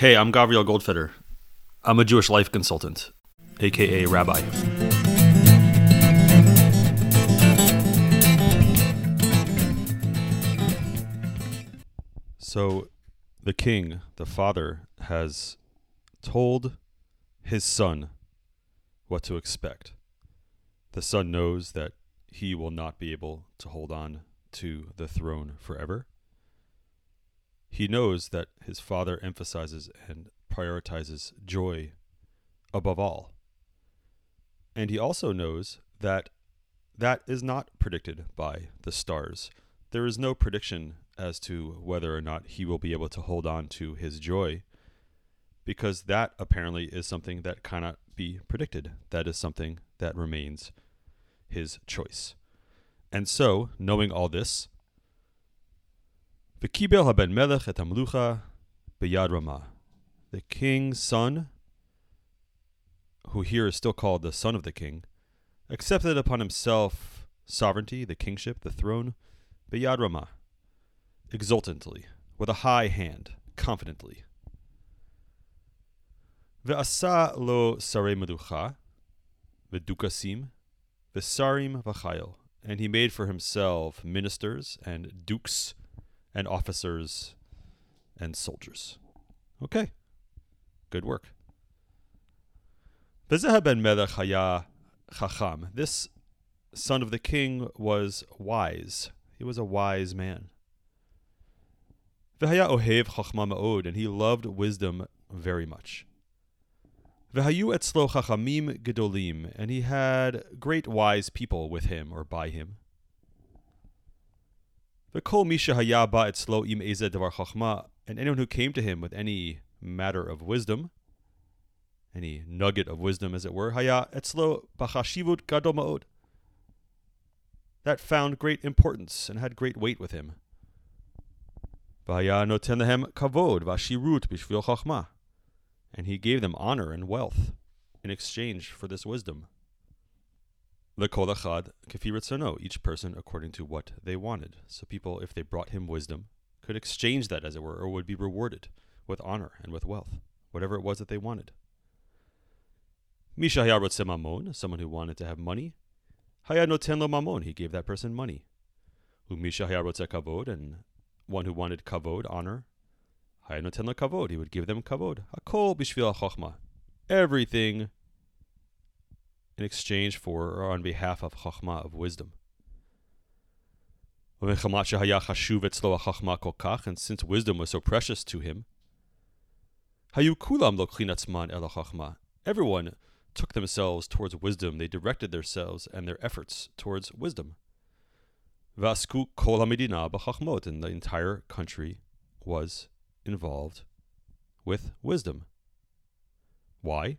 Hey, I'm Gavriel Goldfeder. I'm a Jewish life consultant, aka rabbi. So, the king, the father, has told his son what to expect. The son knows that he will not be able to hold on to the throne forever. He knows that his father emphasizes and prioritizes joy above all. And he also knows that that is not predicted by the stars. There is no prediction as to whether or not he will be able to hold on to his joy, because that apparently is something that cannot be predicted. That is something that remains his choice. And so, knowing all this, V'kibel haben melech et hamlucha b'yad ramah. The king's son, who here is still called the son of the king, accepted upon himself sovereignty, the kingship, the throne, b'yad ramah, exultantly, with a high hand, confidently. Ve'asa lo sare meducha, v'dukasim, v'sarim v'chayil. And he made for himself ministers and dukes and officers and soldiers. Okay, good work. Ben chacham. This son of the king was wise. He was a wise man. V'haya ohev ma'od, and he loved wisdom very much. V'hayu etzlo chachamim gedolim, and he had great wise people with him or by him. V'kol misha haya ba etzlo im eze devar chachma, and anyone who came to him with any matter of wisdom, any nugget of wisdom, as it were, haya etzlo b'chashivut gadol ma'od, that found great importance and had great weight with him. V'haya noten lehem kavod v'ashirut b'shvil chachma, and he gave them honor and wealth in exchange for this wisdom. Lekol achad kafi each person according to what they wanted. So people, if they brought him wisdom, could exchange that, as it were, or would be rewarded with honor and with wealth, whatever it was that they wanted. Misha mamon, someone who wanted to have money, haya noten lo mamon, he gave that person money. Umisha kavod, and one who wanted kavod, honor, haya noten lo kavod, he would give them kavod. Hakol bishvil chochma, everything in exchange for or on behalf of Chachma of wisdom. And since wisdom was so precious to him, everyone took themselves towards wisdom. They directed themselves and their efforts towards wisdom. And the entire country was involved with wisdom. Why?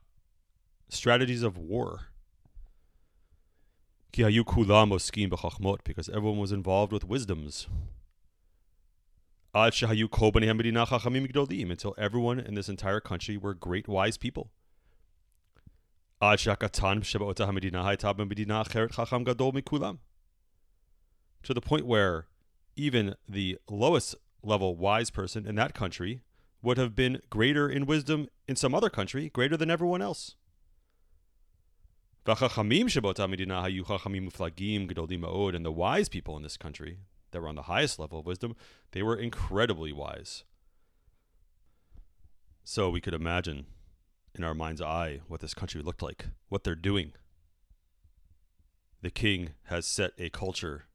strategies of war. Because everyone was involved with wisdoms. Until everyone in this entire country were great wise people. To the point where even the lowest level wise person in that country would have been greater in wisdom in some other country, greater than everyone else. And the wise people in this country that were on the highest level of wisdom, they were incredibly wise. So we could imagine in our mind's eye what this country looked like, what they're doing. The king has set a culture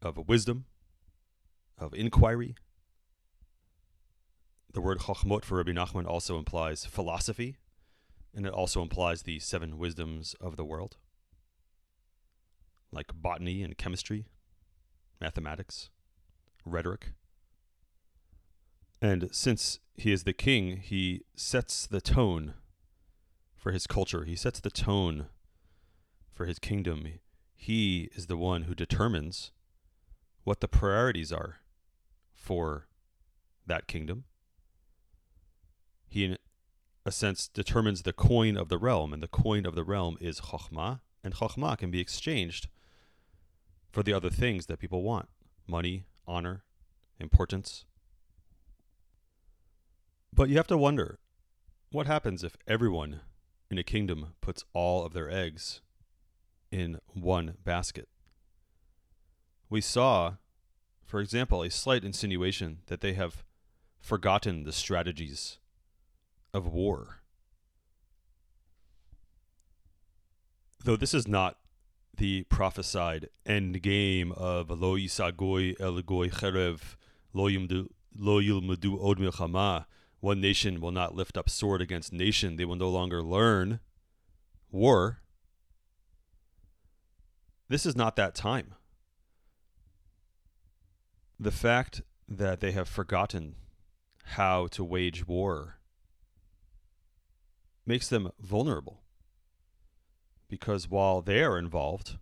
of wisdom, of inquiry. The word chachmot for Rabbi Nachman also implies philosophy, and it also implies the seven wisdoms of the world, like botany and chemistry, mathematics, rhetoric. And since he is the king, he sets the tone for his culture. He sets the tone for his kingdom. He is the one who determines what the priorities are for that kingdom. He, a sense, determines the coin of the realm, and the coin of the realm is chokhmah, and chokhmah can be exchanged for the other things that people want money, honor, importance. But you have to wonder what happens if everyone in a kingdom puts all of their eggs in one basket? We saw, for example, a slight insinuation that they have forgotten the strategies of war. Though this is not the prophesied end game of lo yisagoy el goy cherev lo yilmudu od milchama, one nation will not lift up sword against nation, they will no longer learn war. This is not that time. The fact that they have forgotten how to wage war makes them vulnerable. Because while they are involved,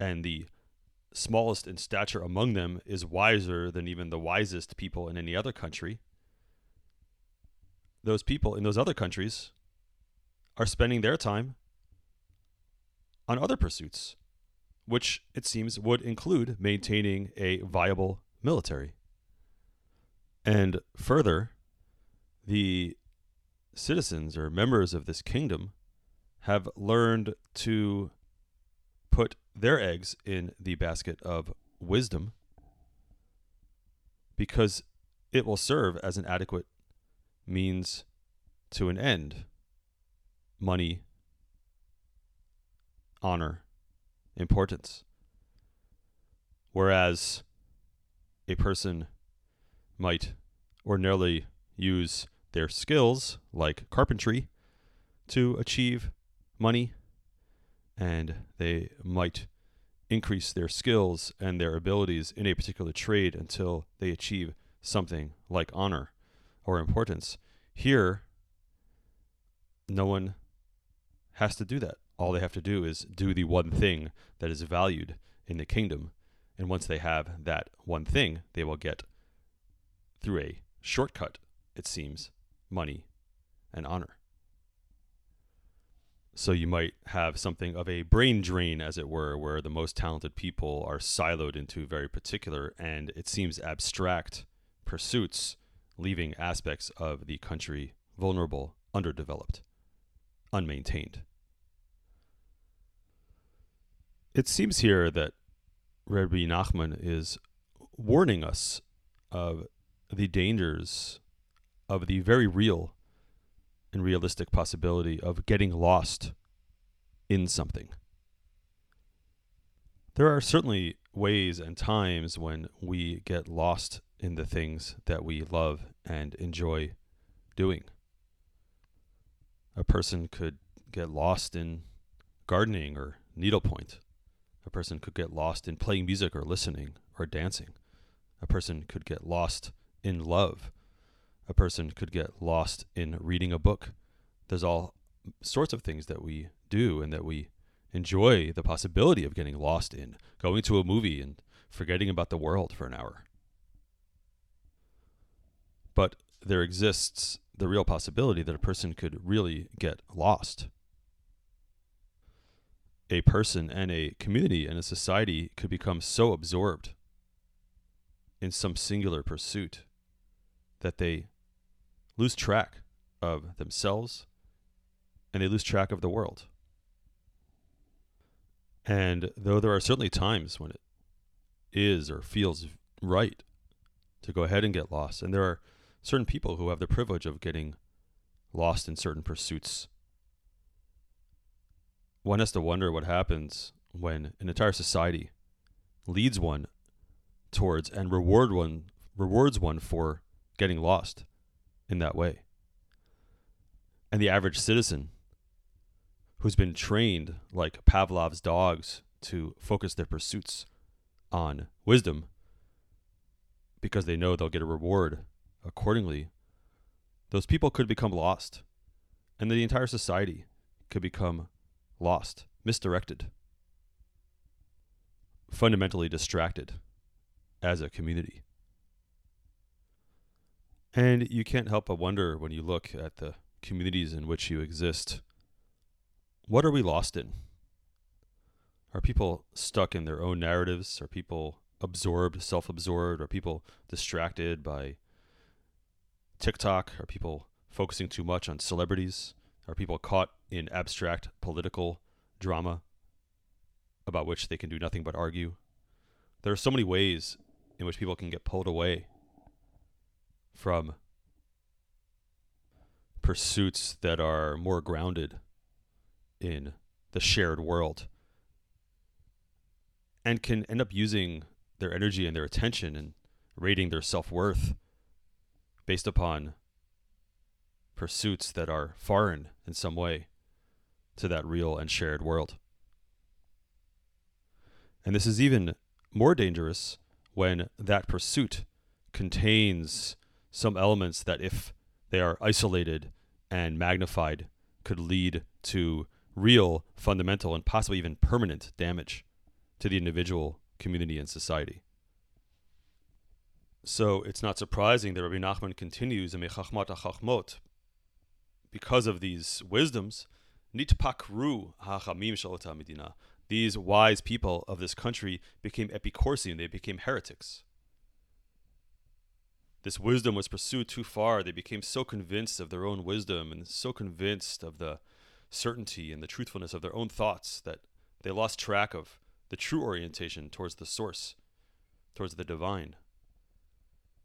and the smallest in stature among them is wiser than even the wisest people in any other country, those people in those other countries are spending their time on other pursuits, which it seems would include maintaining a viable military. And further, the citizens or members of this kingdom have learned to put their eggs in the basket of wisdom because it will serve as an adequate means to an end money, honor, importance. Whereas a person might ordinarily use their skills, like carpentry, to achieve money, and they might increase their skills and their abilities in a particular trade until they achieve something like honor or importance. Here, no one has to do that. All they have to do is do the one thing that is valued in the kingdom. And once they have that one thing, they will get through a shortcut, it seems, money, and honor. So you might have something of a brain drain, as it were, where the most talented people are siloed into very particular and it seems abstract pursuits, leaving aspects of the country vulnerable, underdeveloped, unmaintained. It seems here that Rabbi Nachman is warning us of the dangers of the very real and realistic possibility of getting lost in something. There are certainly ways and times when we get lost in the things that we love and enjoy doing. A person could get lost in gardening or needlepoint. A person could get lost in playing music or listening or dancing. A person could get lost in love a person could get lost in reading a book. There's all sorts of things that we do and that we enjoy the possibility of getting lost in, going to a movie and forgetting about the world for an hour. But there exists the real possibility that a person could really get lost. A person and a community and a society could become so absorbed in some singular pursuit that they lose track of themselves and they lose track of the world. And though there are certainly times when it is or feels right to go ahead and get lost, and there are certain people who have the privilege of getting lost in certain pursuits, one has to wonder what happens when an entire society leads one towards and reward one rewards one for getting lost in that way. And the average citizen who's been trained like Pavlov's dogs to focus their pursuits on wisdom because they know they'll get a reward accordingly, those people could become lost, and the entire society could become lost, misdirected, fundamentally distracted as a community. And you can't help but wonder when you look at the communities in which you exist what are we lost in? Are people stuck in their own narratives? Are people absorbed, self absorbed? Are people distracted by TikTok? Are people focusing too much on celebrities? Are people caught in abstract political drama about which they can do nothing but argue? There are so many ways in which people can get pulled away from pursuits that are more grounded in the shared world and can end up using their energy and their attention and rating their self worth based upon pursuits that are foreign in some way to that real and shared world. And this is even more dangerous when that pursuit contains some elements that, if they are isolated and magnified, could lead to real, fundamental, and possibly even permanent damage to the individual, community, and society. So it's not surprising that Rabbi Nachman continues in Mechachmat Chachmot. Because of these wisdoms, nitpakru. These wise people of this country became epicorsian, they became heretics. This wisdom was pursued too far. They became so convinced of their own wisdom and so convinced of the certainty and the truthfulness of their own thoughts that they lost track of the true orientation towards the source, towards the divine.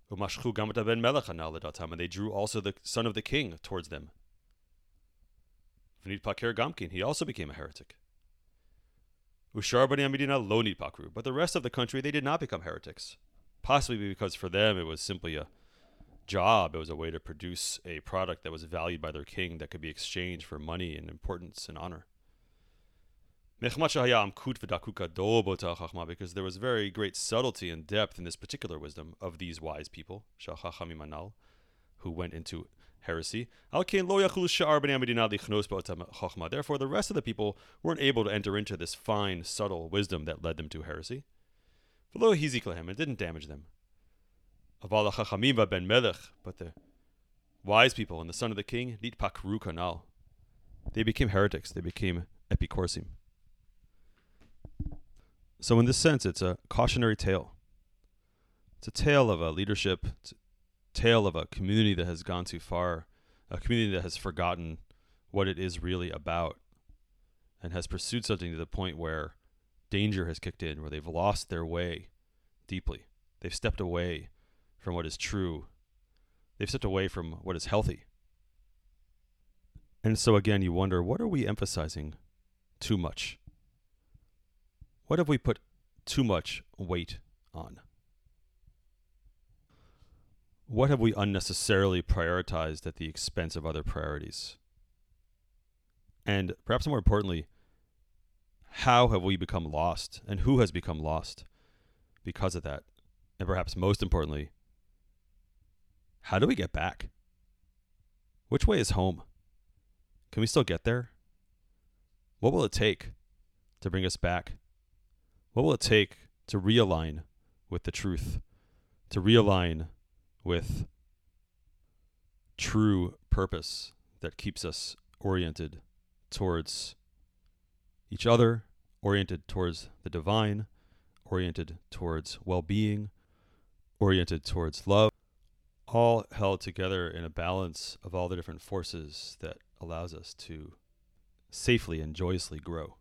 And they drew also the son of the king towards them. Gamkin, he also became a heretic. Ushar Amidina lo pakru, but the rest of the country they did not become heretics. Possibly because for them it was simply a job. It was a way to produce a product that was valued by their king that could be exchanged for money and importance and honor. Because there was very great subtlety and depth in this particular wisdom of these wise people, who went into heresy. Therefore, the rest of the people weren't able to enter into this fine, subtle wisdom that led them to heresy. It didn't damage them. Aval ben Melech, but the wise people and the son of the king, Nitpakru Kanal. They became heretics. They became epicorsim. So, in this sense, it's a cautionary tale. It's a tale of a leadership, tale of a community that has gone too far, a community that has forgotten what it is really about, and has pursued something to the point where danger has kicked in, where they've lost their way deeply. They've stepped away from what is true. They've stepped away from what is healthy. And so again, you wonder what are we emphasizing too much? What have we put too much weight on? What have we unnecessarily prioritized at the expense of other priorities? And perhaps more importantly, how have we become lost and who has become lost because of that? And perhaps most importantly, how do we get back? Which way is home? Can we still get there? What will it take to bring us back? What will it take to realign with the truth? To realign with true purpose that keeps us oriented towards each other, oriented towards the divine, oriented towards well being, oriented towards love all held together in a balance of all the different forces that allows us to safely and joyously grow.